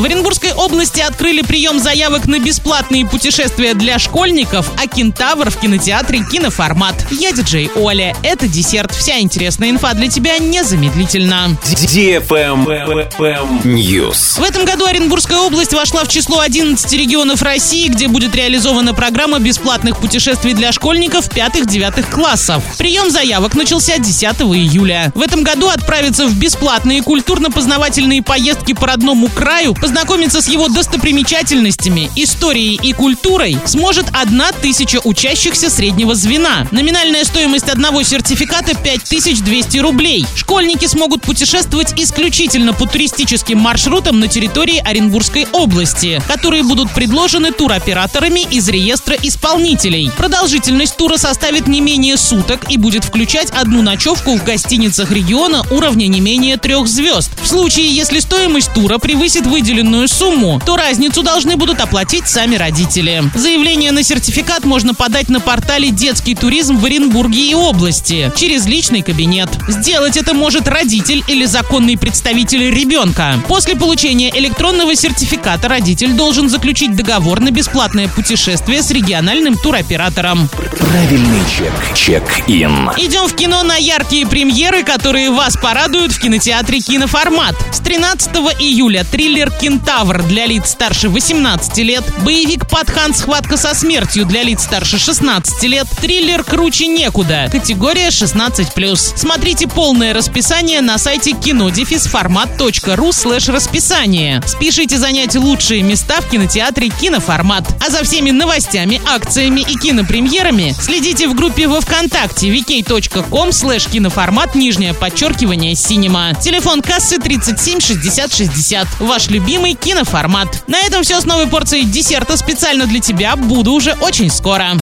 В Оренбургской области открыли прием заявок на бесплатные путешествия для школьников, а «Кентавр» в кинотеатре «Киноформат». Я диджей Оля. Это десерт. Вся интересная инфа для тебя незамедлительно. News. В этом году Оренбургская область вошла в число 11 регионов России, где будет реализована программа бесплатных путешествий для школьников 5-9 классов. Прием заявок начался 10 июля. В этом году отправиться в бесплатные культурно-познавательные поездки по родному краю, познакомиться с его достопримечательностями, историей и культурой сможет одна тысяча учащихся среднего звена. Номинальная стоимость одного сертификата 5200 рублей. Школьники смогут путешествовать исключительно по туристическим маршрутам на территории Оренбургской области, которые будут предложены туроператорами из реестра исполнителей. Продолжительность тура составит не менее суток и будет включать одну ночевку в гостиницах региона уровня не менее трех звезд. В случае, если стоимость тура превысит выделенную сумму, то разницу должны будут оплатить сами родители. Заявление на сертификат можно подать на портале «Детский туризм» в Оренбурге и области через личный кабинет. Сделать это может родитель или законный представитель ребенка. После получения электронного сертификата родитель должен заключить договор на бесплатное путешествие с региональным туроператором. Правильный чек. Check-in. Идем в кино на яркие премьеры, которые вас порадуют в кинотеатре «Киноформат». С 13 июля триллер «Кентавр» для лиц старше 18 лет, боевик «Патхан. Схватка со смертью» для лиц старше 16 лет, триллер «Круче некуда», категория 16+. Смотрите полное расписание на сайте кинодефисформат.ру слэш расписание. Спешите занять лучшие места в кинотеатре «Киноформат». А за всеми новостями, акциями и кинопремьерами следите в группе во Вконтакте vk.com слэш киноформат нижнее подчеркивание cinema. Телефон кассы 37 60 60. Ваш любимый киноформат. На этом все с новой порцией десерта специально для тебя. Буду уже очень скоро.